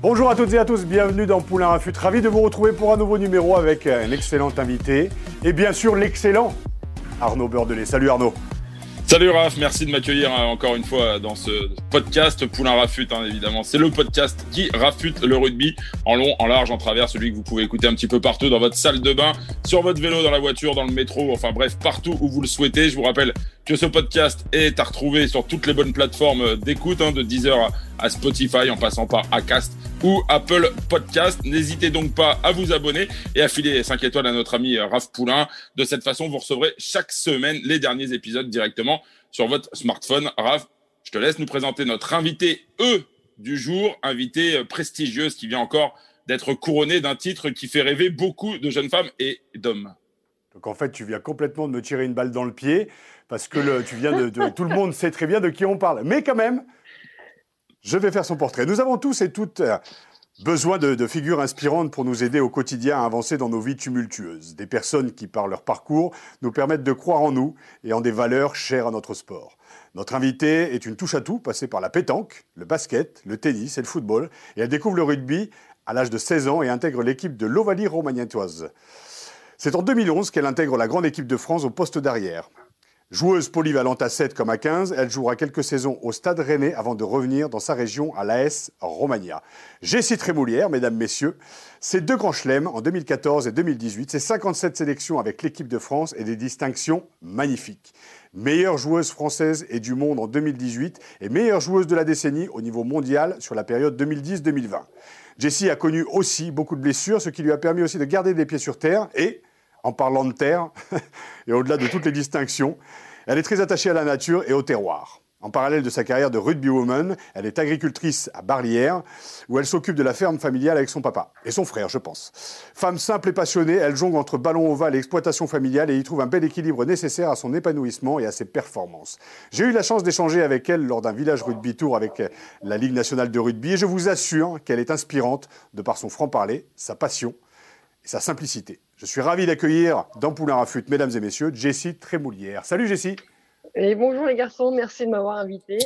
Bonjour à toutes et à tous, bienvenue dans Poulain Rafut. Ravi de vous retrouver pour un nouveau numéro avec un excellent invité et bien sûr l'excellent Arnaud Beurdelet. Salut Arnaud. Salut Raph, merci de m'accueillir hein, encore une fois dans ce podcast Poulain Rafute, hein, évidemment. C'est le podcast qui rafute le rugby en long, en large, en travers, celui que vous pouvez écouter un petit peu partout dans votre salle de bain, sur votre vélo, dans la voiture, dans le métro, enfin bref, partout où vous le souhaitez. Je vous rappelle que ce podcast est à retrouver sur toutes les bonnes plateformes d'écoute, hein, de Deezer à Spotify, en passant par Acast ou Apple Podcast. N'hésitez donc pas à vous abonner et à filer 5 étoiles à notre ami Raph Poulain. De cette façon, vous recevrez chaque semaine les derniers épisodes directement sur votre smartphone. Raph, je te laisse nous présenter notre invité E du jour, invité prestigieuse qui vient encore d'être couronnée d'un titre qui fait rêver beaucoup de jeunes femmes et d'hommes. Donc en fait, tu viens complètement de me tirer une balle dans le pied parce que le, tu viens de, de- tout le monde sait très bien de qui on parle. Mais quand même, je vais faire son portrait. Nous avons tous et toutes euh, besoin de, figures inspirantes pour nous aider au quotidien à avancer dans nos vies tumultueuses. Des personnes qui, par leur parcours, nous permettent de croire en nous et en des valeurs chères à notre sport. Notre invitée est une touche-à-tout, passée par la pétanque, le basket, le tennis et le football. Et elle découvre le rugby à l'âge de 16 ans et intègre l'équipe de l'Ovalie romagnatoise. C'est en 2011 qu'elle intègre la grande équipe de France au poste d'arrière. Joueuse polyvalente à 7 comme à 15, elle jouera quelques saisons au Stade Rennais avant de revenir dans sa région à l'AS Romagna. Jessie Trémoulière, mesdames, messieurs, ses deux grands chelems en 2014 et 2018, ses 57 sélections avec l'équipe de France et des distinctions magnifiques. Meilleure joueuse française et du monde en 2018 et meilleure joueuse de la décennie au niveau mondial sur la période 2010-2020. Jessie a connu aussi beaucoup de blessures, ce qui lui a permis aussi de garder des pieds sur terre et, en parlant de terre, et au-delà de toutes les distinctions, elle est très attachée à la nature et au terroir. En parallèle de sa carrière de rugby woman, elle est agricultrice à Barlière, où elle s'occupe de la ferme familiale avec son papa et son frère, je pense. Femme simple et passionnée, elle jongle entre ballon ovale et exploitation familiale et y trouve un bel équilibre nécessaire à son épanouissement et à ses performances. J'ai eu la chance d'échanger avec elle lors d'un village rugby tour avec euh, la Ligue nationale de rugby et je vous assure qu'elle est inspirante de par son franc-parler, sa passion et sa simplicité. Je suis ravi d'accueillir dans Poulain Rafut, mesdames et messieurs, Jessie Trémoulière. Salut Jessie Et bonjour les garçons, merci de m'avoir invité.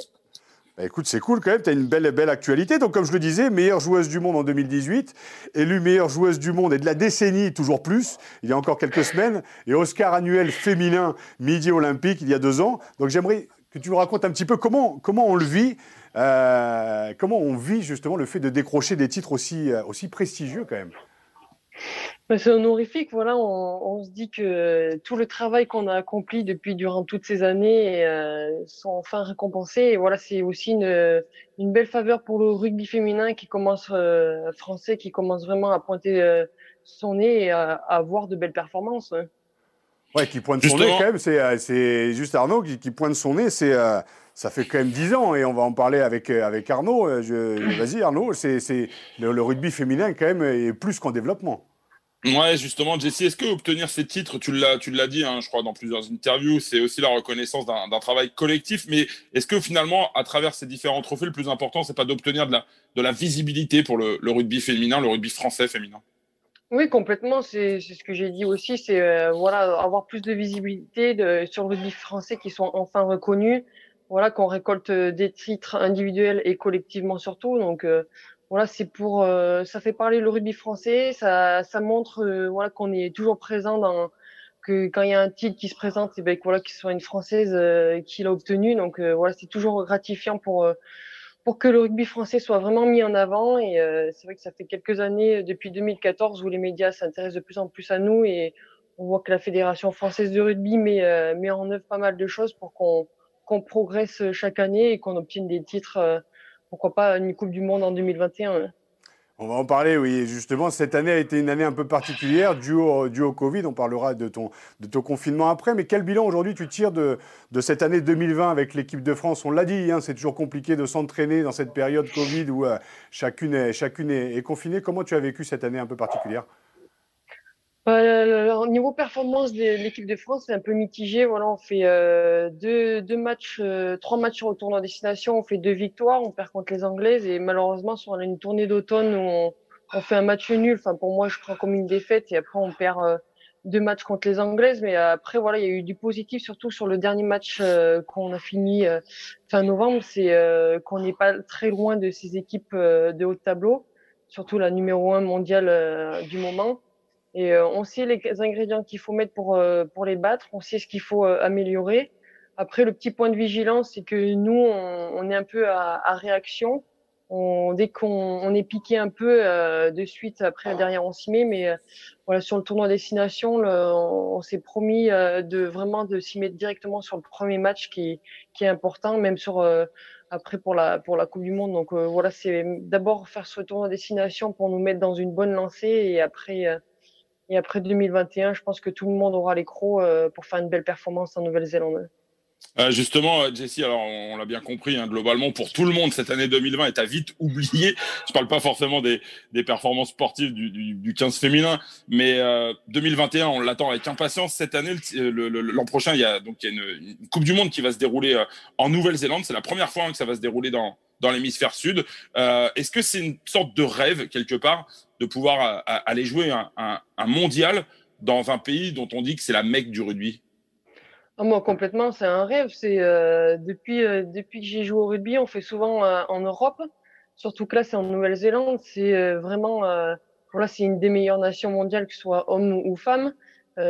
Bah écoute, c'est cool quand même, tu as une belle, belle actualité. Donc, comme je le disais, meilleure joueuse du monde en 2018, élue meilleure joueuse du monde et de la décennie, toujours plus, il y a encore quelques semaines, et Oscar annuel féminin midi olympique il y a deux ans. Donc, j'aimerais que tu nous racontes un petit peu comment, comment on le vit, euh, comment on vit justement le fait de décrocher des titres aussi, euh, aussi prestigieux quand même. C'est honorifique, voilà, on, on se dit que tout le travail qu'on a accompli depuis durant toutes ces années euh, sont enfin récompensés. Et voilà, c'est aussi une, une belle faveur pour le rugby féminin qui commence euh, français, qui commence vraiment à pointer euh, son nez et à, à avoir de belles performances. hein. Ouais, qui pointe son nez quand même, c'est, euh, c'est juste Arnaud qui, qui pointe son nez, c'est, euh, ça fait quand même 10 ans et on va en parler avec, euh, avec Arnaud. Euh, je- Vas-y Arnaud, c'est, c'est, le, le rugby féminin quand même est plus qu'en développement. Ouais, justement, Jessie, est-ce que obtenir ces titres, tu l'as, tu l'as dit, hein, je crois, dans plusieurs interviews, c'est aussi la reconnaissance d'un, travail collectif. Mais est-ce que finalement, à travers ces différents trophées, le plus important, c'est pas d'obtenir de la, de la visibilité pour le, le rugby féminin, le rugby français féminin? Oui, complètement. C'est c'est ce que j'ai dit aussi. C'est euh, voilà avoir plus de visibilité de, sur le rugby français qui sont enfin reconnus. Voilà qu'on récolte euh, des titres individuels et collectivement surtout. Donc euh, voilà, c'est pour euh, ça fait parler le rugby français. Ça ça montre euh, voilà qu'on est toujours présent dans que quand il y a un titre qui se présente, c'est ben voilà qu'il soit une française euh, qui l'a obtenu. Donc euh, voilà, c'est toujours gratifiant pour euh, pour que le rugby français soit vraiment mis en avant. Et c'est vrai que ça fait quelques années, depuis 2014, où les médias s'intéressent de plus en plus à nous et on voit que la Fédération française de rugby met, met en œuvre pas mal de choses pour qu'on qu'on progresse chaque année et qu'on obtienne des titres, pourquoi pas une Coupe du Monde en 2021. hein. On va en parler, oui. Justement, cette année a été une année un peu particulière, due au, Covid. On parlera de ton, de ton confinement après. Mais quel bilan aujourd'hui tu tires de, de cette année 2020 avec l'équipe de France? On l'a dit, hein, c'est toujours compliqué de s'entraîner dans cette période Covid où euh, chacune, est, chacune est, confinée. Comment tu as vécu cette année un peu particulière? Euh, au niveau performance de l'équipe de France, c'est un peu mitigé. Voilà, on fait euh, deux, deux, matchs, euh, trois matchs sur le tournoi destination. On fait deux victoires. On perd contre les Anglaises et malheureusement, sur une tournée d'automne où on, on, fait un match nul. Enfin, pour moi, je prends comme une défaite et après on perd euh, deux matchs contre les Anglaises. Mais après, voilà, il y a eu du positif surtout sur le dernier match euh, qu'on a fini fin novembre. C'est qu'on n'est pas très loin de ces équipes de haut tableau, surtout la numéro un mondiale du moment. Et euh, on sait les ingrédients qu'il faut mettre pour, euh, pour les battre, on sait ce qu'il faut euh, améliorer. Après, le petit point de vigilance, c'est que nous, on, on, est un peu à, à réaction. On, dès qu'on on est piqué un peu de suite, après derrière on s'y met, mais voilà sur le tournoi destination, on, s'est promis de vraiment de s'y mettre directement sur le premier match qui, qui est important, même sur après pour la pour la Coupe du Monde. Donc voilà, c'est d'abord faire ce tournoi destination pour nous mettre dans une bonne lancée et après et après 2021, je pense que tout le monde aura les crocs euh, pour faire une belle performance en Nouvelle-Zélande. Euh, justement, euh, Jesse, alors on, l'a bien compris, hein, globalement, pour tout le monde, cette année 2020 est à vite oublié. Je parle pas forcément des, performances sportives du, du, du 15 féminin, mais euh, 2021, on l'attend avec impatience. Cette année, l'an prochain, il y a donc une, Coupe du Monde qui va se dérouler en Nouvelle-Zélande. C'est la première fois hein, que ça va se dérouler dans, dans l'hémisphère sud. Est-ce que c'est une sorte de rêve, quelque part, de pouvoir aller jouer un, mondial dans un pays dont on dit que c'est la mecque du rugby? Ah, moi, complètement, c'est un rêve. Euh, depuis euh, que j'ai joué au rugby, on fait souvent euh, en Europe, surtout que là, c'est en Nouvelle-Zélande. C'est euh, vraiment, voilà, c'est une des meilleures nations mondiales, que ce soit homme ou, femme. c'est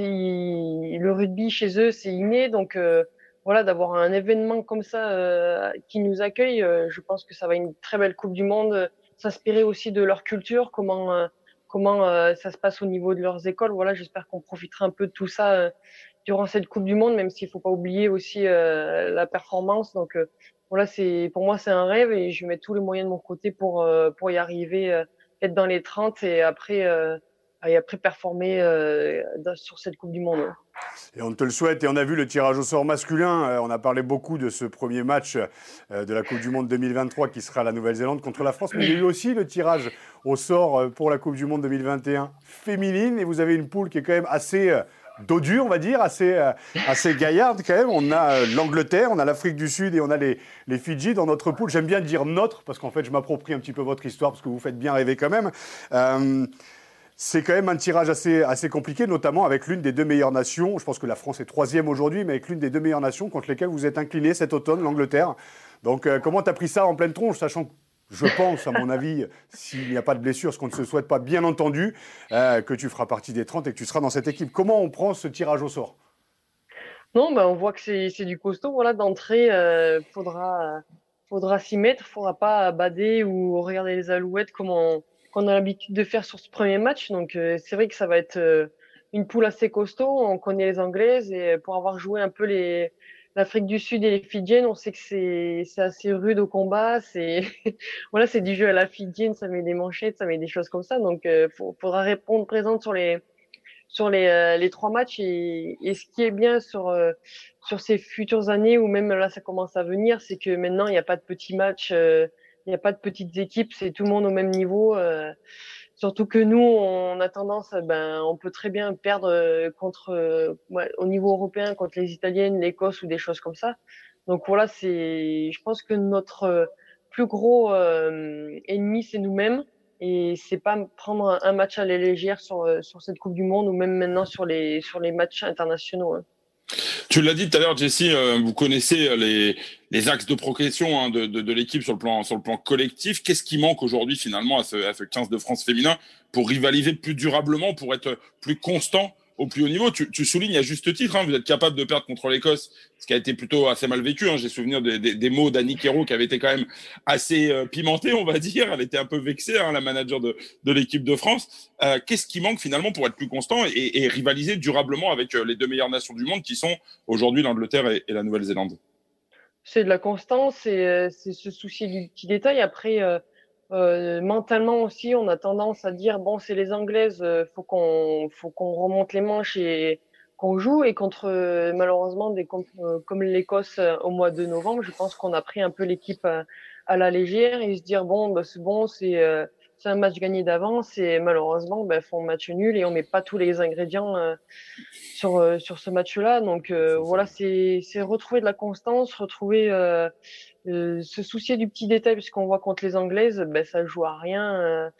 le rugby chez eux, c'est inné, donc voilà, d'avoir un événement comme ça qui nous accueille, je pense que ça va être une très belle Coupe du Monde. S'inspirer aussi de leur culture, comment comment ça se passe au niveau de leurs écoles. Voilà, j'espère qu'on profitera un peu de tout ça durant cette Coupe du Monde, même s'il faut pas oublier aussi euh, la performance. Donc euh, voilà, c'est pour moi c'est un rêve et je mets tous les moyens de mon côté pour euh, pour y arriver, être dans les 30 et après et après performer sur cette Coupe du Monde. Et on te le souhaite. Et on a vu le tirage au sort masculin. on a parlé beaucoup de ce premier match de la Coupe du Monde 2023 qui sera la Nouvelle-Zélande contre la France. Mais il y a eu aussi le tirage au sort pour la Coupe du Monde 2021 féminine. Et vous avez une poule qui est quand même assez dos dur, on va dire, assez, euh, assez gaillarde quand même. On a euh, l'Angleterre, on a l'Afrique du Sud et on a les, les Fidji dans notre poule. J'aime bien dire notre, parce qu'en fait, je m'approprie un petit peu votre histoire, parce que vous faites bien rêver quand même. Euh, c'est quand même un tirage assez, assez compliqué, notamment avec l'une des deux meilleures nations. Je pense que la France est troisième aujourd'hui, mais avec l'une des deux meilleures nations contre lesquelles vous êtes incliné cet automne, l'Angleterre. Donc, comment tu as pris ça en pleine tronche, sachant que je pense, à mon avis, s'il n'y a pas de blessure, ce qu'on ne se souhaite pas, bien entendu, euh, que tu feras partie des 30 et que tu seras dans cette équipe. Comment on prend ce tirage au sort? Non, ben, on voit que c'est du costaud. Voilà, d'entrée, euh, faudra, faudra s'y mettre. Il ne faudra pas bader ou regarder les alouettes comme on, a l'habitude de faire sur ce premier match. Donc, euh, c'est vrai que ça va être une poule assez costaud. On connaît les Anglaises et pour avoir joué un peu les l'Afrique du Sud et les Fidjiennes, on sait que c'est c'est assez rude au combat. C'est voilà, c'est du jeu à la Fidjienne, ça met des manchettes, ça met des choses comme ça. Donc, il euh, faudra répondre présente sur les sur les, euh, les trois matchs et, et, ce qui est bien sur euh, sur ces futures années ou même là ça commence à venir, c'est que maintenant il n'y a pas de petits matchs, il n'y a pas de petites équipes, c'est tout le monde au même niveau. Surtout que nous, on a tendance, ben, on peut très bien perdre euh, contre, euh, au niveau européen, contre les Italiennes, l'Écosse ou des choses comme ça. Donc voilà, c'est, je pense que notre euh, plus gros ennemi, c'est nous-mêmes. Et c'est pas prendre un match à la légère sur, sur cette Coupe du Monde ou même maintenant sur les, sur les matchs internationaux. Hein. Tu l'as dit tout à l'heure, Jesse, euh, vous connaissez les, axes de progression hein, de, l'équipe sur le plan sur le plan collectif. Qu'est-ce qui manque aujourd'hui finalement à ce, à ce 15 de France féminin pour rivaliser plus durablement, pour être plus constant au plus haut niveau. Tu, soulignes à juste titre, hein, vous êtes capable de perdre contre l'Écosse, ce qui a été plutôt assez mal vécu. Hein. J'ai souvenir des, mots d'Annie Kero qui avait été quand même assez euh, pimenté, on va dire. Elle était un peu vexée, hein, la manager de, l'équipe de France. Euh, Qu'est-ce qui manque finalement pour être plus constant et, et rivaliser durablement avec euh, les deux meilleures nations du monde qui sont aujourd'hui l'Angleterre et, et, la Nouvelle-Zélande? C'est de la constance, c'est euh, se soucier du petit détail. Après, mentalement aussi, on a tendance à dire bon, c'est les Anglaises, faut qu'on faut qu'on remonte les manches et qu'on joue. Et contre malheureusement des comme l'Écosse au mois de novembre, je pense qu'on a pris un peu l'équipe à, la légère et se dire bon, bah, c'est bon, c'est c'est un match gagné d'avance et malheureusement, ben, font un match nul et on met pas tous les ingrédients euh, sur euh, sur ce match-là. Donc euh, voilà, c'est c'est retrouver de la constance, retrouver se soucier du petit détail puisqu'on voit contre les Anglaises, ben ça joue à rien.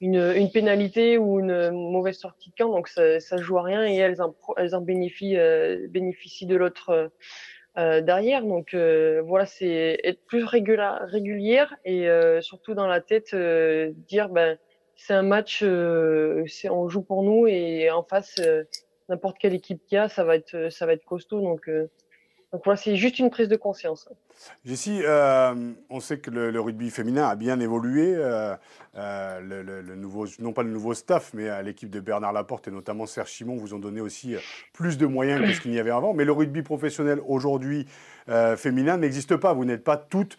une, une pénalité ou une mauvaise sortie de camp, donc ça, ça joue à rien et elles en, elles en bénéficient, bénéficient de l'autre euh, derrière. Donc euh, voilà, c'est être plus régulière et euh, surtout dans la tête dire ben c'est un match, on joue pour nous et en face n'importe quelle équipe qu'il y a, ça va être ça va être costaud. Donc donc voilà, c'est juste une prise de conscience. Jessie, euh, on sait que le, rugby féminin a bien évolué. Euh, euh, le, nouveau, non pas le nouveau staff, mais l'équipe de Bernard Laporte et notamment Serge Chimon vous ont donné aussi plus de moyens que ce qu'il n'y avait avant. Mais le rugby professionnel aujourd'hui féminin n'existe pas. Vous n'êtes pas toutes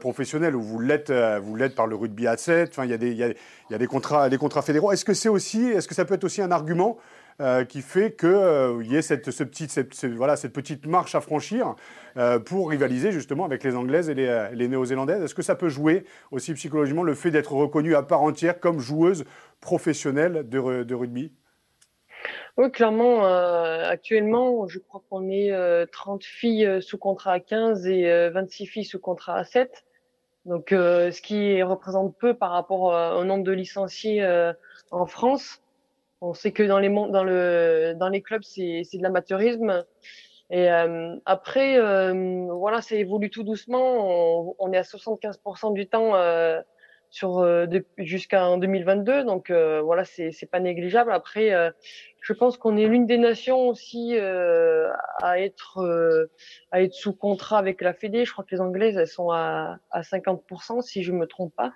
professionnelles. Vous l'êtes, vous l'êtes par le rugby à 7. Enfin, il y a y a, des contrats, des contrats fédéraux. Est-ce que c'est aussi, est-ce que ça peut être aussi un argument euh, qui fait qu'il euh, y ait cette, ce voilà, cette petite marche à franchir euh, pour rivaliser justement avec les Anglaises et les, Néo-Zélandaises. Est-ce que ça peut jouer aussi psychologiquement le fait d'être reconnue à part entière comme joueuse professionnelle de rugby? Oui, clairement, actuellement, je crois qu'on est 30 filles sous contrat à 15 et 26 filles sous contrat à 7. Donc, ce qui représente peu par rapport au nombre de licenciés en France. On sait que dans les dans le dans les clubs c'est c'est de l'amateurisme. Et euh, après euh, voilà, ça évolue tout doucement. On, est à 75% du temps euh, sur euh, jusqu'en 2022, donc euh, voilà, c'est c'est pas négligeable. Après, je pense qu'on est l'une des nations aussi à être à être sous contrat avec la Fédé. Je crois que les Anglaises elles sont à à 50% si je me trompe pas.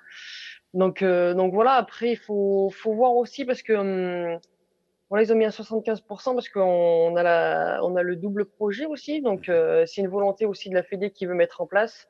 Donc, euh, donc voilà, après, il faut, faut voir aussi parce que hum, voilà, ils ont mis à 75% parce qu'on a, la, on a le double projet aussi. Donc, euh, c'est une volonté aussi de la Fédé qui veut mettre en place.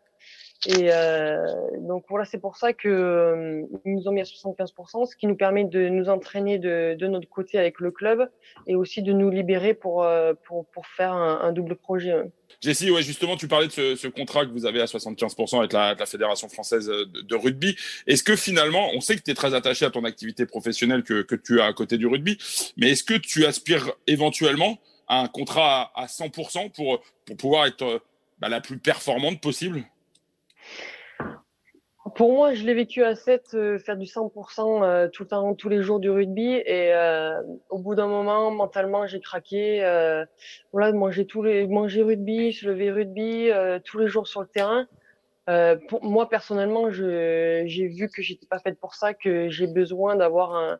Et euh, donc voilà, c'est pour ça que euh, nous ont mis à 75%, ce qui nous permet de nous entraîner de, notre côté avec le club et aussi de nous libérer pour euh, pour, pour faire un, double projet. Jessie, ouais, justement, tu parlais de ce, contrat que vous avez à 75% avec la, Fédération française de, rugby. Est-ce que finalement, on sait que tu es très attaché à ton activité professionnelle que, que tu as à côté du rugby, mais est-ce que tu aspires éventuellement à un contrat à, 100% pour, pour pouvoir être bah, la plus performante possible? Pour moi, je l'ai vécu à 7, euh, faire du 100% euh, tout le temps, tous les jours du rugby. Et euh, au bout d'un moment, mentalement, j'ai craqué. Euh, voilà, manger tous les, manger rugby, se lever rugby, tous les jours sur le terrain. pour moi, personnellement, j'ai vu que j'étais pas faite pour ça, que j'ai besoin d'avoir un,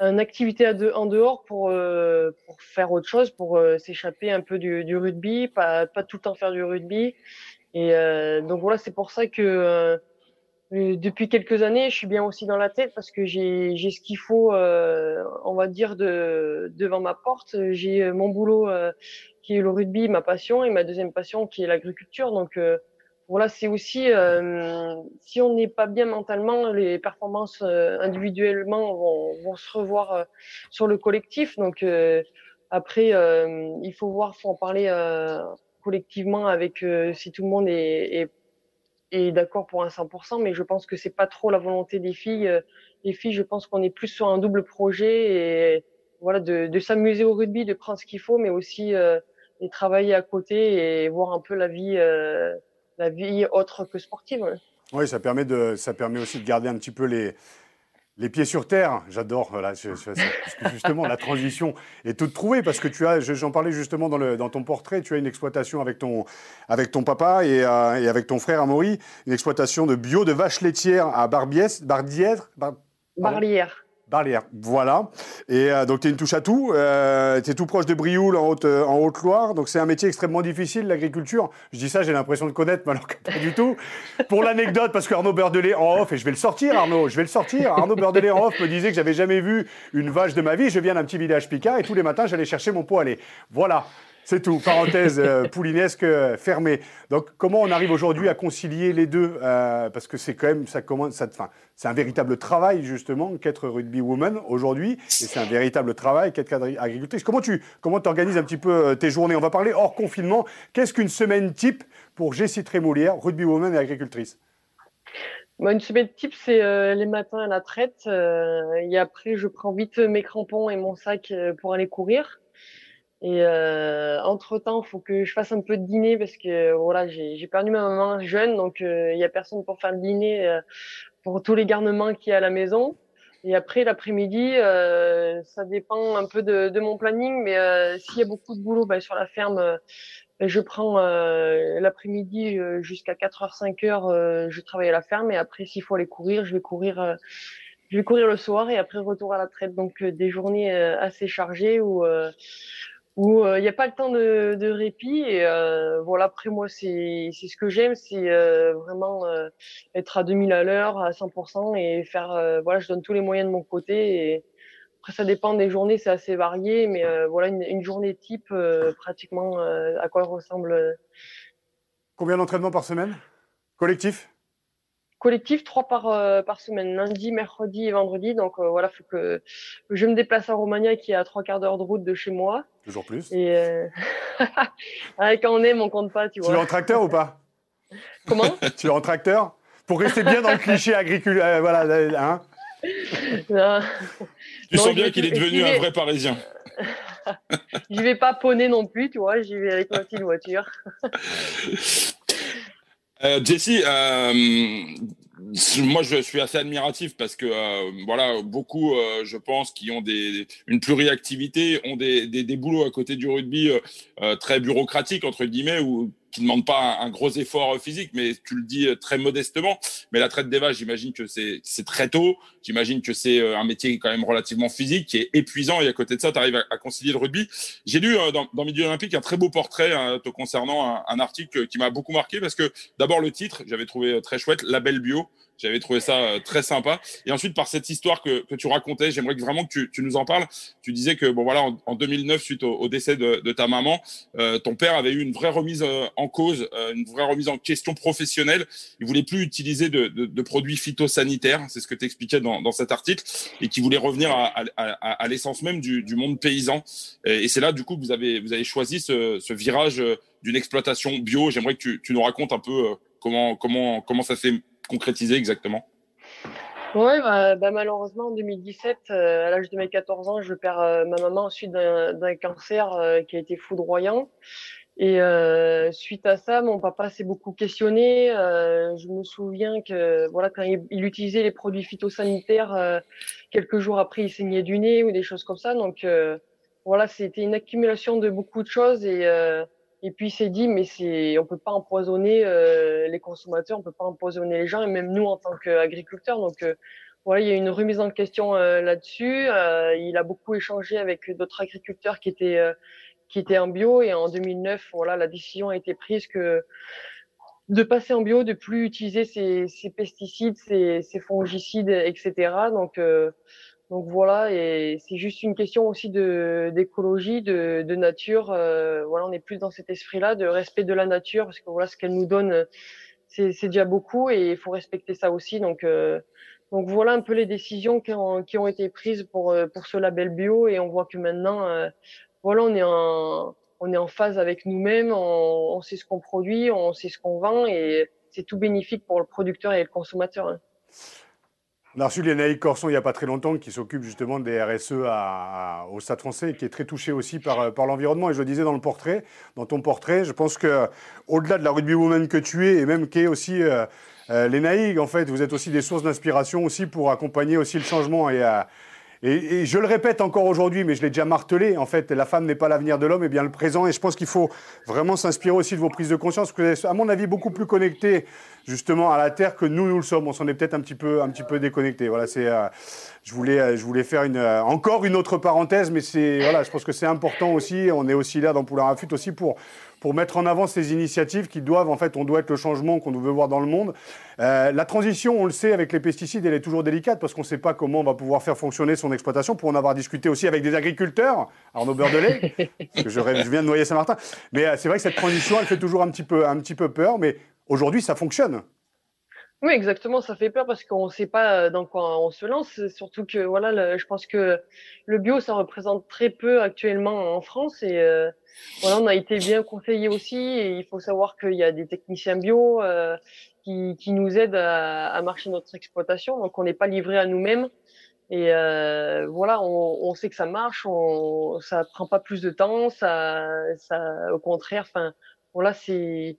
une activité à deux, en dehors pour pour faire autre chose, pour s'échapper un peu du, du, rugby, pas pas tout le temps faire du rugby. Et donc voilà, c'est pour ça que euh, depuis quelques années, je suis bien aussi dans la tête parce que j'ai ce qu'il faut, euh, on va dire, de, devant ma porte. J'ai euh, mon boulot euh, qui est le rugby, ma passion, et ma deuxième passion qui est l'agriculture. Donc voilà, c'est aussi, si on n'est pas bien mentalement, les performances individuellement vont, vont, se revoir sur le collectif. Donc après, il faut voir, faut en parler collectivement avec si tout le monde est, est d'accord pour un 100%, mais je pense que c'est pas trop la volonté des filles. Euh, les filles, je pense qu'on est plus sur un double projet et voilà de, s'amuser au rugby, de prendre ce qu'il faut, mais aussi euh, de travailler à côté et voir un peu la vie, euh, la vie autre que sportive. Oui, ça permet de, ça permet aussi de garder un petit peu les les pieds sur terre, j'adore. justement, la transition est toute trouvée parce que tu as, j'en parlais justement dans, le, dans, ton portrait, tu as une exploitation avec ton, avec ton papa et, euh, et avec ton frère Amaury, une exploitation de bio de vaches laitières à Barbiès, Bardière, Barlière. Barrière, voilà. Et euh, donc, tu es une touche à tout. Euh, tu es tout proche de Brioul, en, Haute, euh, Haute-Loire. Donc, c'est un métier extrêmement difficile, l'agriculture. Je dis ça, j'ai l'impression de connaître, mais alors pas du tout. Pour l'anecdote, parce que Arnaud Beurdelet en off, et je vais le sortir, Arnaud, je vais le sortir. Arnaud Beurdelet en off me disait que j'avais jamais vu une vache de ma vie. Je viens d'un petit village Picard et tous les matins, j'allais chercher mon pot à lait. Voilà. C'est tout, parenthèse euh, poulinesque euh, fermée. Donc, comment on arrive aujourd'hui à concilier les deux euh, Parce que c'est quand même, ça commence, ça, enfin, c'est un véritable travail justement qu'être rugby woman aujourd'hui, et c'est un véritable travail qu'être agricultrice. Comment tu, comment organises un petit peu tes journées? On va parler hors confinement. Qu'est-ce qu'une semaine type pour Jessie Trémoulière, rugby woman et agricultrice? Bah, une semaine type, c'est les matins à la traite. et après, je prends vite mes crampons et mon sac pour aller courir. Et euh, entre temps, faut que je fasse un peu de dîner parce que voilà, j'ai perdu ma maman jeune, donc euh, il y a personne pour faire le dîner euh, pour tous les garnements qu'il y a à la maison. Et après l'après-midi, euh, ça dépend un peu de, de mon planning, mais euh, s'il y a beaucoup de boulot bah, sur la ferme, ben, je prends l'après-midi jusqu'à 4h, 5h, je travaille à la ferme. Et après, s'il faut aller courir, je vais courir. je vais courir le soir et après retour à la traite. Donc des journées assez chargées où où il euh, n'y a pas le temps de, de répit. Et euh, voilà, après moi, c'est ce que j'aime, c'est euh, vraiment euh, être à 2000 à l'heure, à 100% et faire, voilà, je donne tous les moyens de mon côté. Et après, ça dépend des journées, c'est assez varié, mais voilà, une, journée type, pratiquement, à quoi ressemble. Combien d'entraînements par semaine? Collectif? Collectif trois par euh, par semaine, lundi, mercredi et vendredi. Donc euh, voilà, faut que je me déplace à Romagna qui est à trois quarts d'heure de route de chez moi. Toujours plus. Et euh... quand on aime, on compte pas, tu vois. Tu es en tracteur ou pas? Comment? Tu es en tracteur? Pour rester bien dans le cliché agricole, euh, voilà, hein? Tu sens bien qu'il est devenu un vrai Parisien. j'y vais pas poney non plus, tu vois, j'y vais avec ma petite voiture. Euh, Jessie, euh, moi je suis assez admiratif parce que euh, voilà beaucoup, euh, je pense, qui ont des, une pluriactivité, ont des, des, des boulots à côté du rugby euh, très bureaucratiques entre guillemets ou qui demande pas un, gros effort physique, mais tu le dis euh, très modestement. Mais la traite des vaches, j'imagine que c'est très tôt. J'imagine que c'est euh, un métier quand même relativement physique, qui est épuisant. Et à côté de ça, tu arrives à, concilier le rugby. J'ai lu euh, dans, dans Midi Olympique un très beau portrait hein, te concernant, un, un article qui m'a beaucoup marqué parce que d'abord le titre, j'avais trouvé très chouette, La belle bio. J'avais trouvé ça euh, très sympa. Et ensuite, par cette histoire que, que tu racontais, j'aimerais vraiment que tu, tu, nous en parles. Tu disais que bon voilà, en, en 2009, suite au, au décès de, de, ta maman, euh, ton père avait eu une vraie remise euh, en cause, euh, une vraie remise en question professionnelle. Il voulait plus utiliser de, de, de produits phytosanitaires, c'est ce que tu expliquais dans, dans cet article, et qui voulait revenir à, à, à, à l'essence même du, du, monde paysan. Et, et c'est là, du coup, que vous avez, vous avez choisi ce, ce virage d'une exploitation bio. J'aimerais que tu, tu, nous racontes un peu comment, comment, comment ça s'est concrétiser exactement Oui, bah, bah, malheureusement, en 2017, euh, à l'âge de mes 14 ans, je perds euh, ma maman suite d'un cancer euh, qui a été foudroyant. Et suite à ça, mon papa s'est beaucoup questionné. je me souviens que voilà, quand il, il utilisait les produits phytosanitaires, quelques jours après, il saignait du nez ou des choses comme ça. Donc voilà, c'était une accumulation de beaucoup de choses et et puis il s'est dit, mais c'est, on peut pas empoisonner euh, les consommateurs, on peut pas empoisonner les gens, et même nous en tant qu'agriculteurs. Donc euh, voilà, il y a une remise en question euh, là-dessus. Euh, il a beaucoup échangé avec d'autres agriculteurs qui étaient qui étaient en bio, et en 2009, voilà, la décision a été prise que de passer en bio, de plus utiliser ces, ces pesticides, ces, ces, fongicides, etc. Donc donc voilà, et c'est juste une question aussi de d'écologie, de, de nature. Euh, voilà, on est plus dans cet esprit-là de respect de la nature parce que voilà, ce qu'elle nous donne, c'est déjà beaucoup et il faut respecter ça aussi. Donc euh, donc voilà un peu les décisions qui ont, qui ont été prises pour euh, pour ce label bio et on voit que maintenant, euh, voilà, on est en on est en phase avec nous-mêmes, on, on, sait ce qu'on produit, on sait ce qu'on vend et c'est tout bénéfique pour le producteur et le consommateur. Hein. On a reçu Lénaïque Corson il n'y a pas très longtemps, qui s'occupe justement des RSE au Stade français et qui est très touché aussi par, par l'environnement. Et je le disais dans le portrait, dans ton portrait, je pense que au-delà de la rugby woman que tu es et même qui est aussi euh, euh, en fait, vous êtes aussi des sources d'inspiration aussi pour accompagner aussi le changement et à, et, et, je le répète encore aujourd'hui, mais je l'ai déjà martelé, en fait, la femme n'est pas l'avenir de l'homme, et bien le présent. Et je pense qu'il faut vraiment s'inspirer aussi de vos prises de conscience, que vous êtes, à mon avis, beaucoup plus connectés justement à la Terre que nous, nous le sommes. On s'en est peut-être un petit peu, un petit peu déconnecté. Voilà, c'est, euh, je voulais, euh, je voulais faire une, euh, encore une autre parenthèse, mais c'est, voilà, je pense que c'est important aussi. On est aussi là dans Poulain Rafut aussi pour, pour mettre en avant ces initiatives qui doivent, en fait, on doit être le changement qu'on veut voir dans le monde. Euh, la transition, on le sait, avec les pesticides, elle est toujours délicate parce qu'on ne sait pas comment on va pouvoir faire fonctionner son exploitation. Pour en avoir discuté aussi avec des agriculteurs, Arnaud Beurdelet, que je, je, viens de noyer Saint-Martin. Mais euh, c'est vrai que cette transition, elle fait toujours un petit peu, un petit peu peur. Mais aujourd'hui, ça fonctionne. Oui, exactement. Ça fait peur parce qu'on ne sait pas euh, dans quoi on se lance. Surtout que, voilà, je pense que le bio, ça représente très peu actuellement en France. Et euh, voilà, on a été bien conseillé aussi. Et il faut savoir qu'il y a des techniciens bio euh, qui, qui, nous aident à, à, marcher notre exploitation. Donc, on n'est pas livré à nous-mêmes. Et euh, voilà, on, on, sait que ça marche. On, ça prend pas plus de temps. Ça, ça, au contraire, enfin, voilà, c'est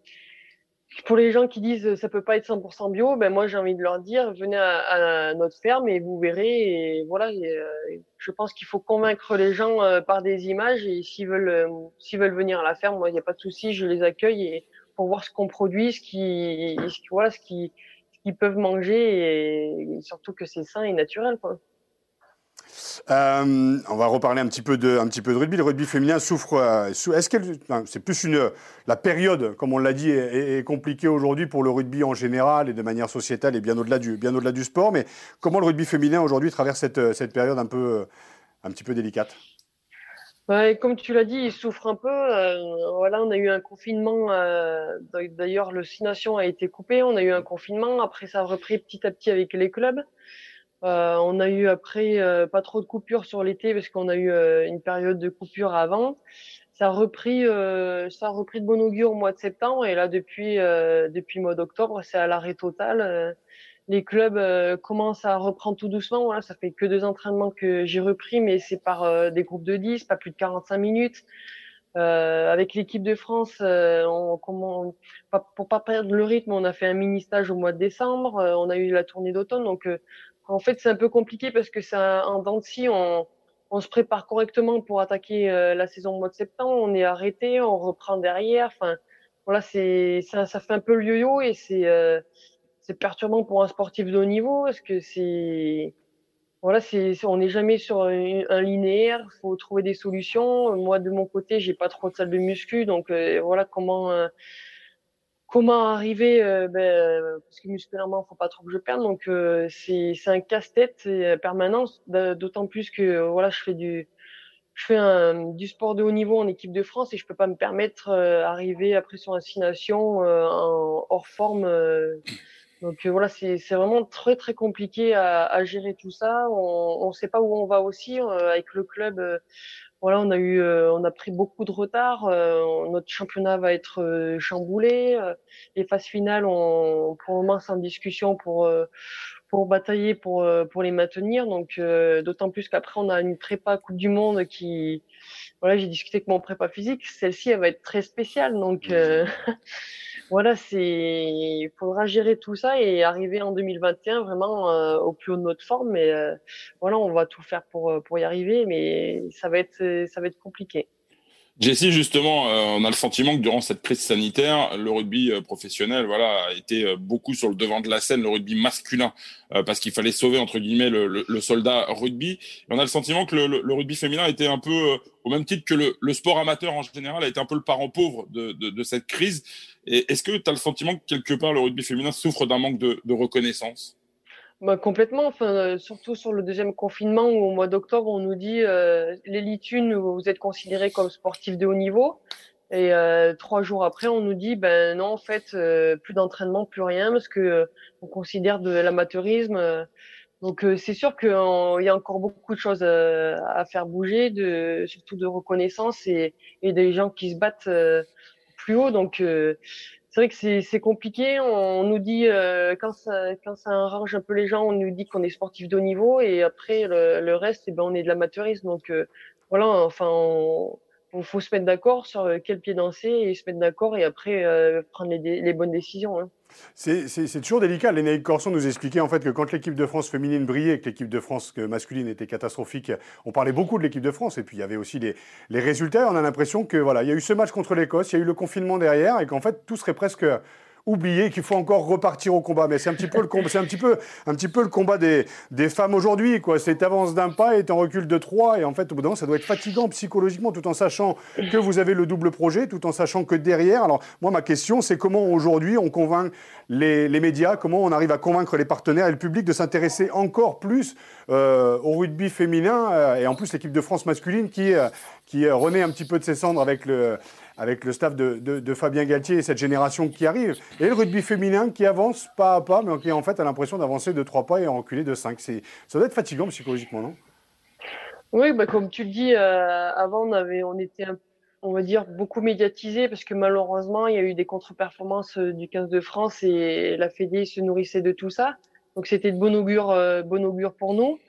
pour les gens qui disent ça peut pas être 100% bio, ben moi j'ai envie de leur dire venez à, notre ferme et vous verrez. Et voilà, euh, je pense qu'il faut convaincre les gens euh, par des images et s'ils veulent euh, s'ils veulent venir à la ferme, moi il n'y a pas de souci, je les accueille et pour voir ce qu'on produit, ce qui ce qui ce qu'ils peuvent manger et, surtout que c'est sain et naturel quoi. Euh, on va reparler un petit peu de, un petit peu de rugby. Le rugby féminin souffre. Euh, est-ce qu'elle, c'est plus une, la période, comme on l'a dit, est, compliquée aujourd'hui pour le rugby en général et de manière sociétale et bien au-delà du, au-delà du sport. Mais comment le rugby féminin aujourd'hui traverse cette, cette période un peu, un petit peu délicate? Comme tu l'as dit, il souffre un peu. Euh, voilà, on a eu un confinement. d'ailleurs, le Six Nations a été coupé. On a eu un confinement. Après, ça a repris petit à petit avec les clubs. Euh, on a eu après euh, pas trop de coupures sur l'été parce qu'on a eu euh, une période de coupure avant. Ça a repris, ça a repris de bon augure au mois de septembre et là depuis depuis mois d'octobre c'est à l'arrêt total. les clubs commencent à reprendre tout doucement. Voilà, ça fait que deux entraînements que j'ai repris, mais c'est par des groupes de 10, pas plus de 45 minutes. Euh, avec l'équipe de France, euh, on, comment, pas, pour pas perdre le rythme, on a fait un mini stage au mois de décembre. on a eu la tournée d'automne, donc en fait, c'est un peu compliqué parce que c'est un dents de scie. On, on, se prépare correctement pour attaquer euh, la saison au mois de septembre. On est arrêté, on reprend derrière. Enfin, voilà, c'est ça, ça fait un peu le yo-yo et c'est euh, c'est perturbant pour un sportif de haut niveau parce que c'est voilà, c'est on n'est jamais sur un, un linéaire. Faut trouver des solutions. Moi, de mon côté, j'ai pas trop de salle de muscu, donc euh, voilà comment comment arriver euh, ben, euh, parce que musculairement faut pas trop que je perde donc euh, c'est c'est un casse-tête euh, permanent d'autant plus que voilà je fais du je fais un, du sport de haut niveau en équipe de France et je peux pas me permettre d'arriver après sur destination en hors forme donc voilà c'est c'est vraiment très très compliqué à, à gérer tout ça. On on sait pas où on va aussi avec le club voilà, on a eu, euh, on a pris beaucoup de retard. Euh, notre championnat va être euh, chamboulé. les phases finales, on, pour le moment, c'est en discussion pour pour batailler pour pour les maintenir. Donc, d'autant plus qu'après, on a une prépa Coupe du Monde qui, voilà, j'ai discuté avec mon prépa physique. Celle-ci, elle va être très spéciale. Donc, voilà, c'est, il faudra gérer tout ça et arriver en 2021 vraiment euh, au plus haut de notre forme. Mais euh, voilà, on va tout faire pour euh, pour y arriver, mais ça va être ça va être compliqué. Jessie, justement, euh, on a le sentiment que durant cette crise sanitaire, le rugby euh, professionnel, voilà, a été euh, beaucoup sur le devant de la scène, le rugby masculin, parce qu'il fallait sauver entre guillemets le, le, soldat rugby. Et on a le sentiment que le, le, rugby féminin était un peu, au même titre que le, sport amateur en général, a été un peu le parent pauvre de, de, de cette crise. Est-ce que tu as le sentiment que quelque part le rugby féminin souffre d'un manque de, de reconnaissance? Bah, complètement, enfin, euh, surtout sur le deuxième confinement où au mois d'octobre on nous dit euh, une vous êtes considéré comme sportif de haut niveau. Et euh, trois jours après on nous dit ben non en fait euh, plus d'entraînement plus rien parce que on considère de l'amateurisme. Donc c'est sûr qu'il y a encore beaucoup de choses à faire bouger de surtout de reconnaissance et, et des gens qui se battent plus haut. Donc c'est vrai que c'est compliqué. On, nous dit euh, quand ça quand ça arrange un peu les gens, on nous dit qu'on est sportif de haut niveau et après le, le reste, eh ben on est de l'amateurisme. Donc euh, voilà, enfin, il faut se mettre d'accord sur quel pied danser et se mettre d'accord et après euh, prendre les, bonnes décisions. Hein. C'est toujours délicat. Lénaïque Corson nous expliquait en fait que quand l'équipe de France féminine brillait et que l'équipe de France masculine était catastrophique, on parlait beaucoup de l'équipe de France et puis il y avait aussi les, les résultats. On a l'impression que voilà, il y a eu ce match contre l'Écosse, il y a eu le confinement derrière et qu'en fait tout serait presque oublier qu'il faut encore repartir au combat. Mais c'est un petit peu le combat, c'est un petit peu, un petit peu le combat des, des femmes aujourd'hui, quoi. C'est avance d'un pas et en recul de trois. Et en fait, au bout d'un moment, ça doit être fatigant psychologiquement, tout en sachant que vous avez le double projet, tout en sachant que derrière. Alors, moi, ma question, c'est comment aujourd'hui on convainc les, les, médias, comment on arrive à convaincre les partenaires et le public de s'intéresser encore plus euh, au rugby féminin euh, et en plus l'équipe de France masculine qui, euh, qui renaît un petit peu de ses cendres avec le avec le staff de, Fabien Galtier et cette génération qui arrive. Et le rugby féminin qui avance pas à pas, mais qui en fait a l'impression d'avancer de trois pas et en reculer de cinq. Ça doit être fatigant psychologiquement, non? Oui, bah, comme tu le dis, euh, avant on, était, on va dire, beaucoup médiatisé parce que malheureusement il y a eu des contre-performances euh, du 15 de France et la Fédé se nourrissait de tout ça. Donc c'était de bon augure, euh, bon augure pour nous.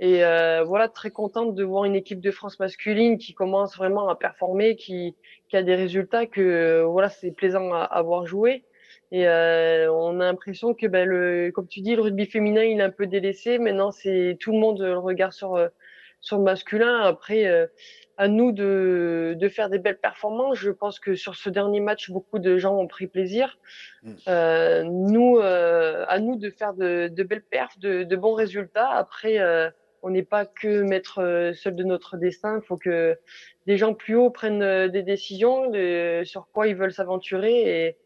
Et euh, voilà, très contente de voir une équipe de France masculine qui commence vraiment à performer, qui, qui a des résultats que euh, voilà, c'est plaisant à, à, voir jouer. Et euh, on a l'impression que, ben, le, comme tu dis, le rugby féminin il est un peu délaissé. Maintenant, c'est tout le monde le regarde sur euh, sur le masculin. Après, euh, à nous de, de faire des belles performances. Je pense que sur ce dernier match, beaucoup de gens ont pris plaisir. Mm. Euh, nous, à nous de faire de, de belles perfs, de, de, bons résultats. Après on n'est pas que maître euh, seul de notre destin. Il faut que des gens plus hauts prennent euh, des décisions de, sur quoi ils veulent s'aventurer. Et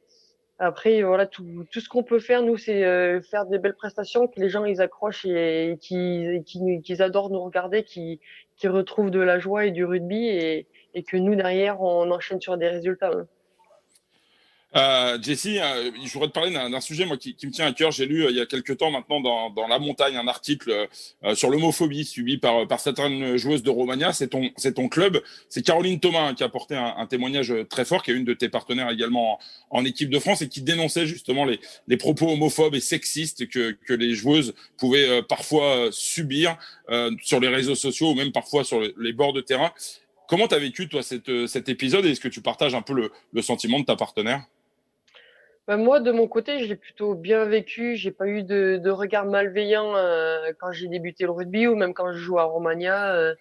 après, voilà, tout, tout ce qu'on peut faire, nous, c'est euh, faire des belles prestations, que les gens ils accrochent et, qu'ils qui, adorent nous regarder, qui qui retrouvent de la joie et du rugby et, et que nous derrière on enchaîne sur des résultats. Hein. Euh, Jesse, euh, je voudrais te parler d'un sujet moi qui, qui, me tient à cœur. J'ai lu euh, il y a quelques temps maintenant dans, dans La Montagne un article euh, sur l'homophobie subie par, par certaines joueuses de Romagna. C'est ton, ton club. C'est Caroline Thomas hein, qui a apporté un, un, témoignage très fort, qui est une de tes partenaires également en, en, équipe de France et qui dénonçait justement les, les propos homophobes et sexistes que, que les joueuses pouvaient parfois subir sur les réseaux sociaux ou même parfois sur les bords de terrain. Comment tu as vécu toi cette, cet épisode et est-ce que tu partages un peu le, le sentiment de ta partenaire? Bah, moi, de mon côté, j'ai plutôt bien vécu. J'ai pas eu de, de regard malveillant euh, quand j'ai débuté le rugby ou même quand je joue à Romagna. Euh.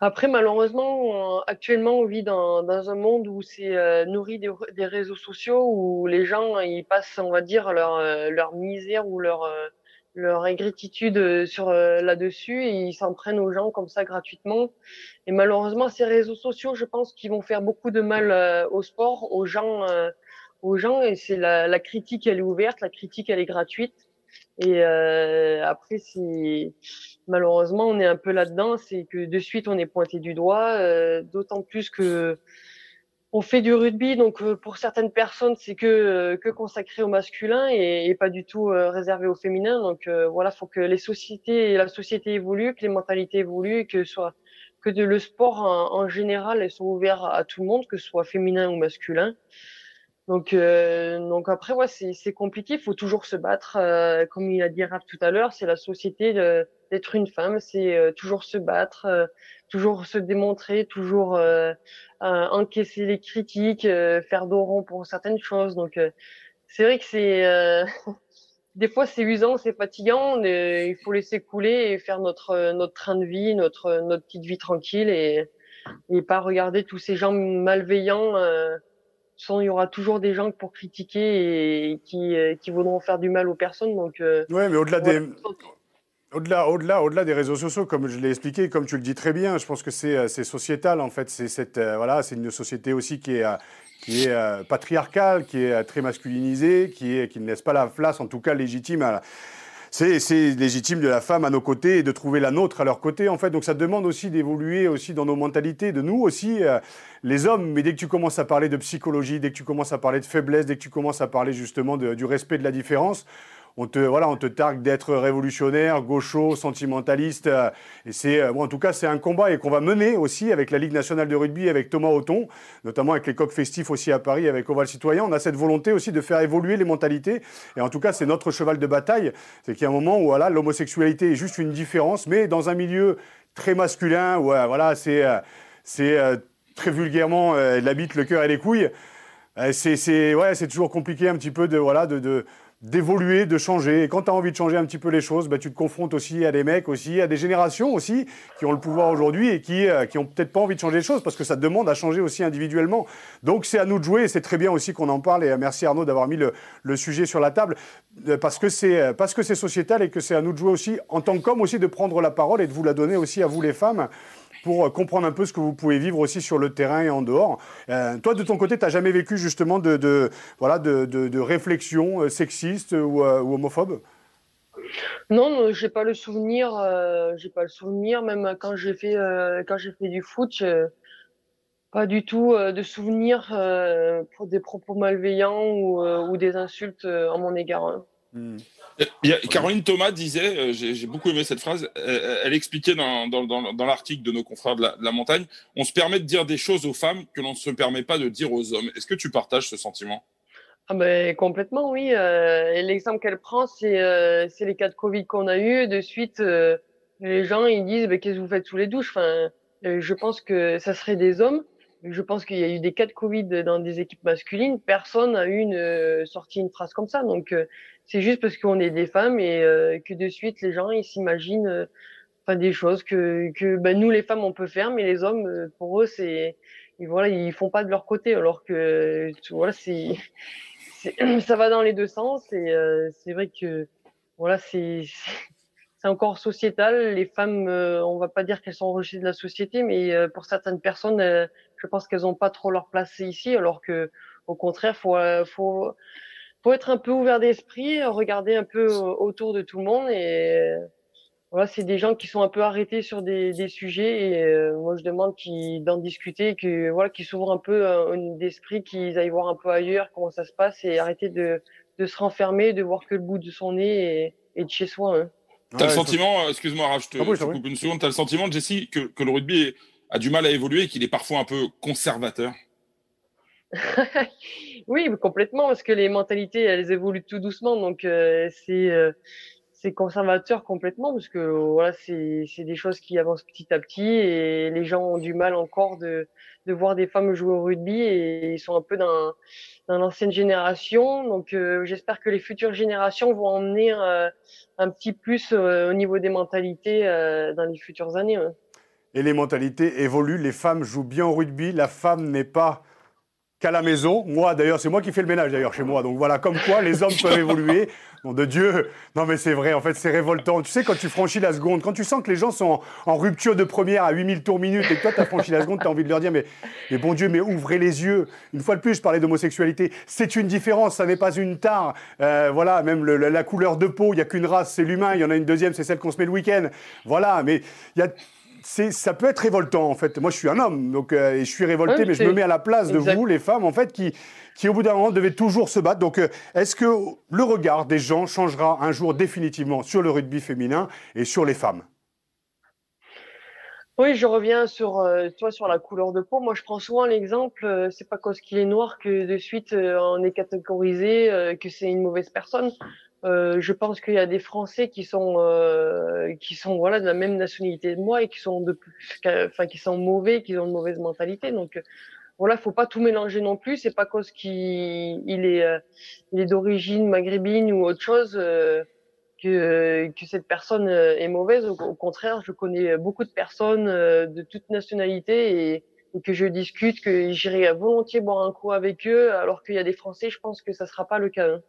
Après, malheureusement, actuellement, on vit dans, dans un monde où c'est euh, nourri des, des, réseaux sociaux, où les gens ils passent, on va dire, leur, leur misère ou leur leur ingratitude sur là-dessus et ils s'en prennent aux gens comme ça gratuitement. Et malheureusement, ces réseaux sociaux, je pense qu'ils vont faire beaucoup de mal au sport, aux gens aux gens et c'est la, la, critique elle est ouverte, la critique elle est gratuite et euh, après c'est malheureusement on est un peu là-dedans, c'est que de suite on est pointé du doigt, euh, d'autant plus que on fait du rugby donc euh, pour certaines personnes c'est que euh, que consacré au masculin et, et pas du tout euh, réservé au féminin donc voilà faut que les sociétés la société évolue, que les mentalités évoluent, que soit que de, le sport en, en général soit ouvert à tout le monde, que ce soit féminin ou masculin. Donc, euh, donc après, ouais, c'est compliqué. Il faut toujours se battre. Euh, comme il a dit Raph tout à l'heure, c'est la société d'être une femme. C'est euh, toujours se battre, euh, toujours se démontrer, toujours euh, encaisser les critiques, faire dos pour certaines choses. Donc, c'est vrai que c'est des fois c'est usant, c'est fatigant. il faut laisser couler et faire notre notre train de vie, notre notre petite vie tranquille et et pas regarder tous ces gens malveillants il y aura toujours des gens pour critiquer et qui, euh, qui voudront faire du mal aux personnes. Donc, euh, ouais, mais au-delà des. Au-delà, au-delà, au-delà des réseaux sociaux, comme je l'ai expliqué, comme tu le dis très bien, je pense que c'est, euh, c'est sociétal en fait. C'est cette, voilà, c'est une société aussi qui est, qui est patriarcale, qui est très masculinisée, qui, est, qui ne laisse pas la place, en tout cas légitime, à, c'est légitime de la femme à nos côtés et de trouver la nôtre à leur côté, en fait. Donc ça demande aussi d'évoluer aussi dans nos mentalités, de nous aussi, euh, les hommes. Mais dès que tu commences à parler de psychologie, dès que tu commences à parler de faiblesse, dès que tu commences à parler justement du respect de la différence, on te, voilà, on te targue d'être révolutionnaire, gaucho, sentimentaliste. Euh, et c'est, euh, en tout cas, c'est un combat et qu'on va mener aussi avec la Ligue nationale de rugby, avec Thomas Auton, notamment avec les coqs festifs aussi à Paris, avec Oval Citoyen. On a cette volonté aussi de faire évoluer les mentalités. Et en tout cas, c'est notre cheval de bataille. C'est qu'il y a un moment où voilà, l'homosexualité est juste une différence, mais dans un milieu très masculin, où euh, voilà, c'est, c'est très vulgairement la bite, le cœur et les couilles. C'est, c'est toujours compliqué un petit peu de, voilà, de, de d'évoluer, de changer. Et quand tu as envie de changer un petit peu les choses, bah, tu te confrontes aussi à des mecs aussi, à des générations aussi, qui ont le pouvoir aujourd'hui et qui, euh, qui ont peut-être pas envie de changer les choses parce que ça demande à changer aussi individuellement. Donc c'est à nous de jouer et c'est très bien aussi qu'on en parle. Et merci Arnaud d'avoir mis le, le, sujet sur la table euh, parce que c'est euh, parce que c'est sociétal et que c'est à nous de jouer aussi en tant qu'homme aussi de prendre la parole et de vous la donner aussi à vous les femmes pour euh, comprendre un peu ce que vous pouvez vivre aussi sur le terrain et en dehors. Euh, toi, de ton côté, tu n'as jamais vécu justement de, voilà, de, euh, ou, euh, ou homophobe? Non, j'ai pas le souvenir. J'ai pas le souvenir. Même quand j'ai fait quand j'ai fait du foot, pas du tout de souvenir pour des propos malveillants ou, des insultes à mon égard. Hein. A, Caroline Thomas disait, euh, j'ai beaucoup aimé cette phrase, elle, elle expliquait dans, l'article de nos confrères de la, montagne, on se permet de dire des choses aux femmes que l'on ne se permet pas de dire aux hommes. Est-ce que tu partages ce sentiment? Ah ben, complètement, oui. Euh, L'exemple qu'elle prend, c'est euh, les cas de Covid qu'on a eu. De suite, euh, les gens ils disent ben, qu'est-ce que vous faites sous les douches? Enfin, euh, je pense que ça serait des hommes. Je pense qu'il y a eu des cas de Covid dans des équipes masculines. Personne n'a une euh, sorti une phrase comme ça. Donc c'est juste parce qu'on est des femmes et euh, que de suite les gens ils s'imaginent euh, enfin des choses que que ben, nous les femmes on peut faire mais les hommes euh, pour eux c'est voilà ils font pas de leur côté alors que voilà c'est ça va dans les deux sens et euh, c'est vrai que voilà c'est c'est encore sociétal. Les femmes on va pas dire qu'elles sont rejetées de la société mais pour certaines personnes je pense qu'elles ont pas trop leur place ici alors que au contraire faut faut faut être un peu ouvert d'esprit, regarder un peu autour de tout le monde et voilà, c'est des gens qui sont un peu arrêtés sur des, des sujets et euh, moi je demande qu'ils d'en discuter, que voilà, qu'ils s'ouvrent un peu euh, d'esprit, qu'ils aillent voir un peu ailleurs comment ça se passe et arrêter de, de se renfermer, de voir que le bout de son nez et, et de chez soi. Hein. T'as le sentiment, excuse-moi, Raph, je te, ah oui, je te coupe une seconde, t'as le sentiment, Jessie, que, que le rugby a du mal à évoluer et qu'il est parfois un peu conservateur? oui, complètement, parce que les mentalités, elles évoluent tout doucement, donc euh, c'est euh, c'est conservateur complètement, parce que voilà, c'est des choses qui avancent petit à petit, et les gens ont du mal encore de voir des femmes jouer au rugby, et ils sont un peu dans dans l'ancienne génération, donc euh, j'espère que les futures générations vont emmener un petit plus au niveau des mentalités dans les futures années. Ouais. Et les mentalités évoluent, les femmes jouent bien au rugby, la femme n'est pas qu'à la maison. Moi, d'ailleurs, c'est moi qui fais le ménage d'ailleurs chez moi. Donc voilà, comme quoi les hommes peuvent évoluer. Nom de Dieu. Non, mais c'est vrai, en fait, c'est révoltant. Tu sais, quand tu franchis la seconde, quand tu sens que les gens sont en, en rupture de première à 8000 tours minutes et que toi, tu as franchi la seconde, tu as envie de leur dire, mais, mais bon Dieu, mais ouvrez les yeux. Une fois de plus, je parlais d'homosexualité. C'est une différence, ça n'est pas une tare. Euh, voilà, même le, la, la couleur de peau, il n'y a qu'une race, c'est l'humain. Il y en a une deuxième, c'est celle qu'on se met le week-end. Voilà, mais il y a ça peut être révoltant en fait. Moi, je suis un homme, donc euh, et je suis révolté, oui, mais je me mets à la place exact. de vous, les femmes, en fait, qui, qui au bout d'un moment devaient toujours se battre. Donc, euh, est-ce que le regard des gens changera un jour définitivement sur le rugby féminin et sur les femmes? Oui, je reviens sur euh, toi sur la couleur de peau. Moi, je prends souvent l'exemple, euh, c'est pas cause qu'il est noir que de suite on est catégorisé, que c'est une mauvaise personne. Euh, je pense qu'il y a des Français qui sont euh, qui sont voilà de la même nationalité de moi et qui sont de enfin qui sont mauvais, qui ont une mauvaise mentalité. Donc voilà, faut pas tout mélanger non plus. C'est pas cause qu'il il est euh, il est d'origine maghrébine ou autre chose euh, que que cette personne est mauvaise. Au, contraire, je connais beaucoup de personnes de toute nationalité et, et que je discute, que j'irai volontiers boire un coup avec eux, alors qu'il y a des Français, je pense que ça sera pas le cas. Hein.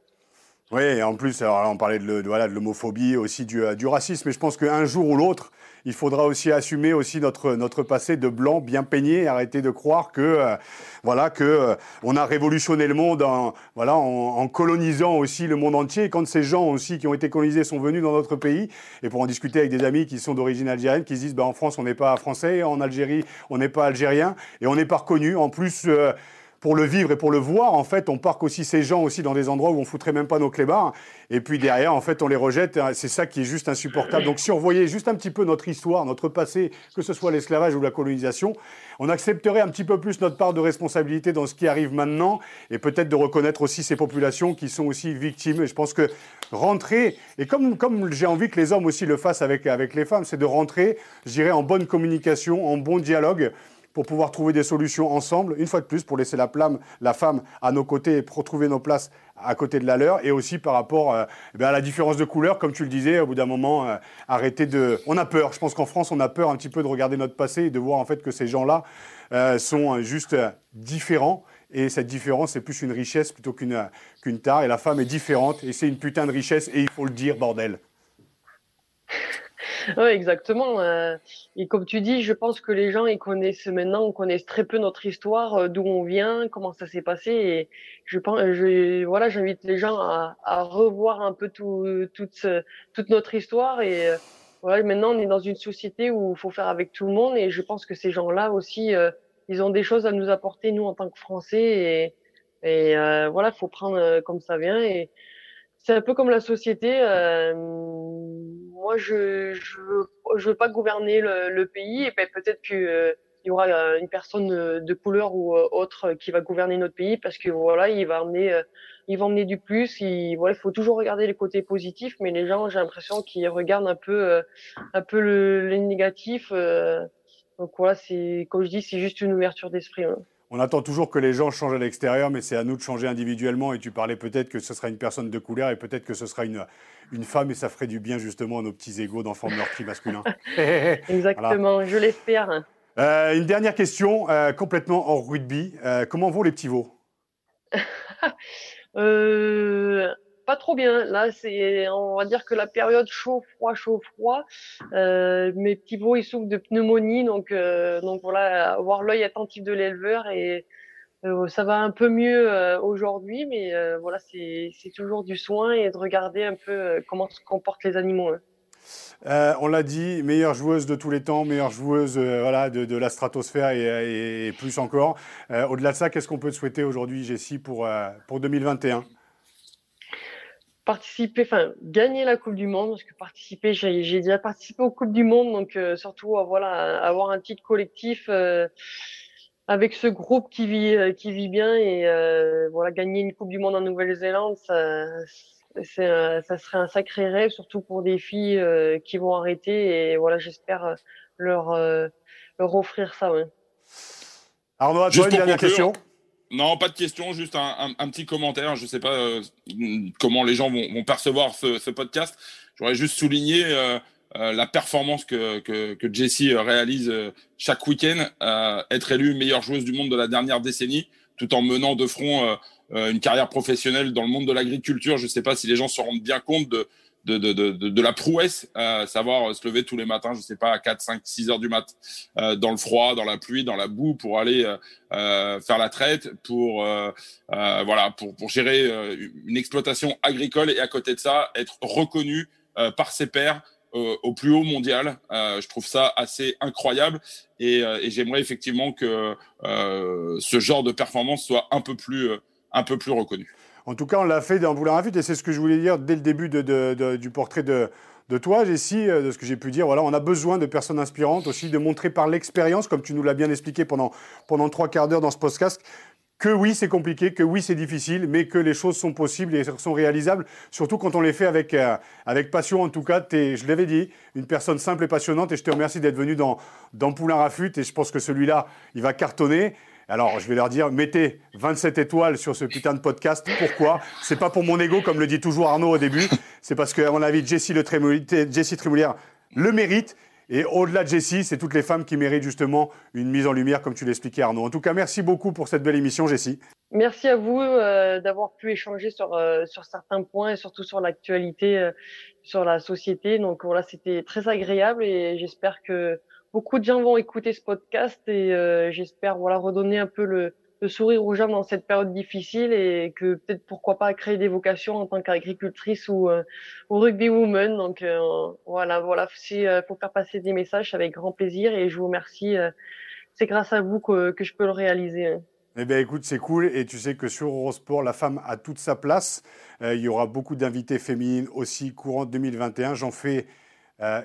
Oui, et en plus, alors là, on parlait de, de voilà, de l'homophobie, aussi du, du racisme, mais je pense qu'un jour ou l'autre, il faudra aussi assumer aussi notre, notre passé de blanc bien peigné, arrêter de croire que, euh, voilà, que euh, on a révolutionné le monde en, voilà, en, colonisant aussi le monde entier. Et quand ces gens aussi qui ont été colonisés sont venus dans notre pays, et pour en discuter avec des amis qui sont d'origine algérienne, qui se disent, ben, en France, on n'est pas français, en Algérie, on n'est pas algérien, et on n'est pas reconnu. En plus, euh, pour le vivre et pour le voir, en fait, on parque aussi ces gens aussi dans des endroits où on foutrait même pas nos clébards. Et puis derrière, en fait, on les rejette. C'est ça qui est juste insupportable. Donc si on voyait juste un petit peu notre histoire, notre passé, que ce soit l'esclavage ou la colonisation, on accepterait un petit peu plus notre part de responsabilité dans ce qui arrive maintenant et peut-être de reconnaître aussi ces populations qui sont aussi victimes. Et je pense que rentrer, et comme, comme j'ai envie que les hommes aussi le fassent avec, avec les femmes, c'est de rentrer, je dirais, en bonne communication, en bon dialogue pour pouvoir trouver des solutions ensemble, une fois de plus, pour laisser la, plame, la femme à nos côtés et pour trouver nos places à côté de la leur, et aussi par rapport euh, eh à la différence de couleur, comme tu le disais, au bout d'un moment, euh, arrêter de... On a peur, je pense qu'en France, on a peur un petit peu de regarder notre passé et de voir en fait que ces gens-là euh, sont juste différents. Et cette différence, c'est plus une richesse plutôt qu'une qu'une tare. Et la femme est différente, et c'est une putain de richesse, et il faut le dire, bordel. Oui, exactement. Euh, et comme tu dis, je pense que les gens, ils connaissent maintenant, on connaît très peu notre histoire, euh, d'où on vient, comment ça s'est passé. Et je pense, je, voilà, j'invite les gens à, à, revoir un peu tout, toute, toute notre histoire. Et euh, voilà, maintenant, on est dans une société où il faut faire avec tout le monde. Et je pense que ces gens-là aussi, ils ont des choses à nous apporter, nous, en tant que Français. Et, et voilà, il faut prendre comme ça vient. Et c'est un peu comme la société. Euh, moi, je je veux, pas gouverner le, pays et peut-être que euh, il y aura euh, une personne de couleur ou autre qui va gouverner notre pays parce que voilà, il va emmener il va emmener du plus. Il faut toujours regarder les côtés positifs, mais les gens, j'ai l'impression qu'ils regardent un peu un peu le, les négatifs. donc voilà, c'est comme je dis, c'est juste une ouverture d'esprit. Hein. On attend toujours que les gens changent à l'extérieur, mais c'est à nous de changer individuellement. Et tu parlais peut-être que ce sera une personne de couleur et peut-être que ce sera une, une femme et ça ferait du bien justement à nos petits égaux d'enfants meurtris masculins. Exactement, je l'espère. Euh, une dernière question, euh, complètement hors rugby. Euh, comment vont les petits veaux? Pas trop bien. Là, c'est, on va dire que la période chaud, froid, chaud, froid. Mes petits veaux, ils souffrent de pneumonie, donc, donc voilà, avoir l'œil attentif de l'éleveur et euh, ça va un peu mieux euh, aujourd'hui, mais euh, voilà, c'est, toujours du soin et de regarder un peu comment se comportent les animaux. Hein. on l'a dit, meilleure joueuse de tous les temps, meilleure joueuse voilà, de, de, la stratosphère et, et, plus encore. au-delà de ça, qu'est-ce qu'on peut te souhaiter aujourd'hui, Jessie, pour, pour 2021 participer, enfin gagner la Coupe du Monde, parce que participer, j'ai déjà participé aux Coupes du Monde, donc surtout voilà avoir un titre collectif avec ce groupe qui vit qui vit bien et voilà gagner une Coupe du Monde en Nouvelle-Zélande, ça, ça serait un sacré rêve, surtout pour des filles qui vont arrêter et voilà j'espère leur leur offrir ça. Ouais. Arnaud, toi une dernière question. Non, pas de question, juste un, un, petit commentaire. Je ne sais pas euh, comment les gens vont, vont percevoir ce, ce podcast. J'aurais juste souligné euh, euh, la performance que, que, que Jessie réalise chaque week-end, être élue meilleure joueuse du monde de la dernière décennie, tout en menant de front une carrière professionnelle dans le monde de l'agriculture. Je ne sais pas si les gens se rendent bien compte de, de, de, de, de, la prouesse, euh, savoir se lever tous les matins, je sais pas, à 4, 5, 6 heures du mat, euh, dans le froid, dans la pluie, dans la boue, pour aller euh, euh faire la traite, pour euh, euh, voilà, pour, pour gérer une exploitation agricole et à côté de ça, être reconnu par ses pairs au plus haut mondial. je trouve ça assez incroyable et, et j'aimerais effectivement que ce genre de performance soit un peu plus un peu plus reconnu. En tout cas, on l'a fait dans Boulin Rafut et c'est ce que je voulais dire dès le début du portrait de, toi, Jessie, euh, de ce que j'ai pu dire. Voilà, on a besoin de personnes inspirantes aussi, de montrer par l'expérience, comme tu nous l'as bien expliqué pendant, pendant trois quarts d'heure dans ce podcast, que oui, c'est compliqué, que oui, c'est difficile, mais que les choses sont possibles et sont réalisables, surtout quand on les fait avec, euh, avec passion. En tout cas, es, je l'avais dit, une personne simple et passionnante et je te remercie d'être venu dans, dans Poulain Rafut et je pense que celui-là, il va cartonner. Alors, je vais leur dire, mettez 27 étoiles sur ce putain de podcast. Pourquoi? C'est pas pour mon ego, comme le dit toujours Arnaud au début. C'est parce qu'à mon avis, Jessie, le Jessie Trémoulière le mérite. Et au-delà de Jessie, c'est toutes les femmes qui méritent justement une mise en lumière, comme tu l'expliquais, Arnaud. En tout cas, merci beaucoup pour cette belle émission, Jessie. Merci à vous euh, d'avoir pu échanger sur, euh, sur certains points et surtout sur l'actualité, euh, sur la société. Donc voilà, c'était très agréable et j'espère que beaucoup de gens vont écouter ce podcast et euh, j'espère voilà redonner un peu le, le, sourire aux gens dans cette période difficile et que peut-être pourquoi pas créer des vocations en tant qu'agricultrice ou, euh, rugby woman. Donc euh, voilà, voilà, si euh, faut faire passer des messages avec grand plaisir et je vous remercie. c'est grâce à vous que, que, je peux le réaliser. Hein. Eh bien, écoute, c'est cool. Et tu sais que sur Eurosport, la femme a toute sa place. il y aura beaucoup d'invités féminines aussi courant 2021. J'en fais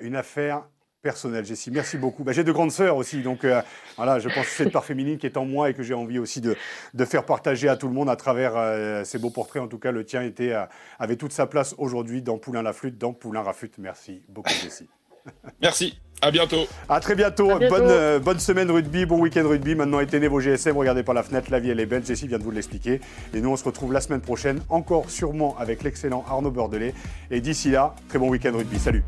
une affaire personnel, Jessie. Merci beaucoup. Bah, j'ai de grandes sœurs aussi, donc euh, voilà, je pense que c'est cette part féminine qui est en moi et que j'ai envie aussi de, de, faire partager à tout le monde à travers euh, ces beaux portraits. En tout cas, le tien était, euh, avait toute sa place aujourd'hui dans Poulain la flûte, dans Poulain Rafut. Merci beaucoup, Jessie. Merci. À bientôt. À très bientôt. À bientôt. Bonne, euh, bonne semaine rugby, bon week-end rugby. Maintenant, éteignez vos GSM, regardez par la fenêtre. La vie, elle est belle. Jessie vient de vous l'expliquer. Et nous, on se retrouve la semaine prochaine, encore sûrement avec l'excellent Arnaud Bordelais. Et d'ici là, très bon week-end rugby. Salut.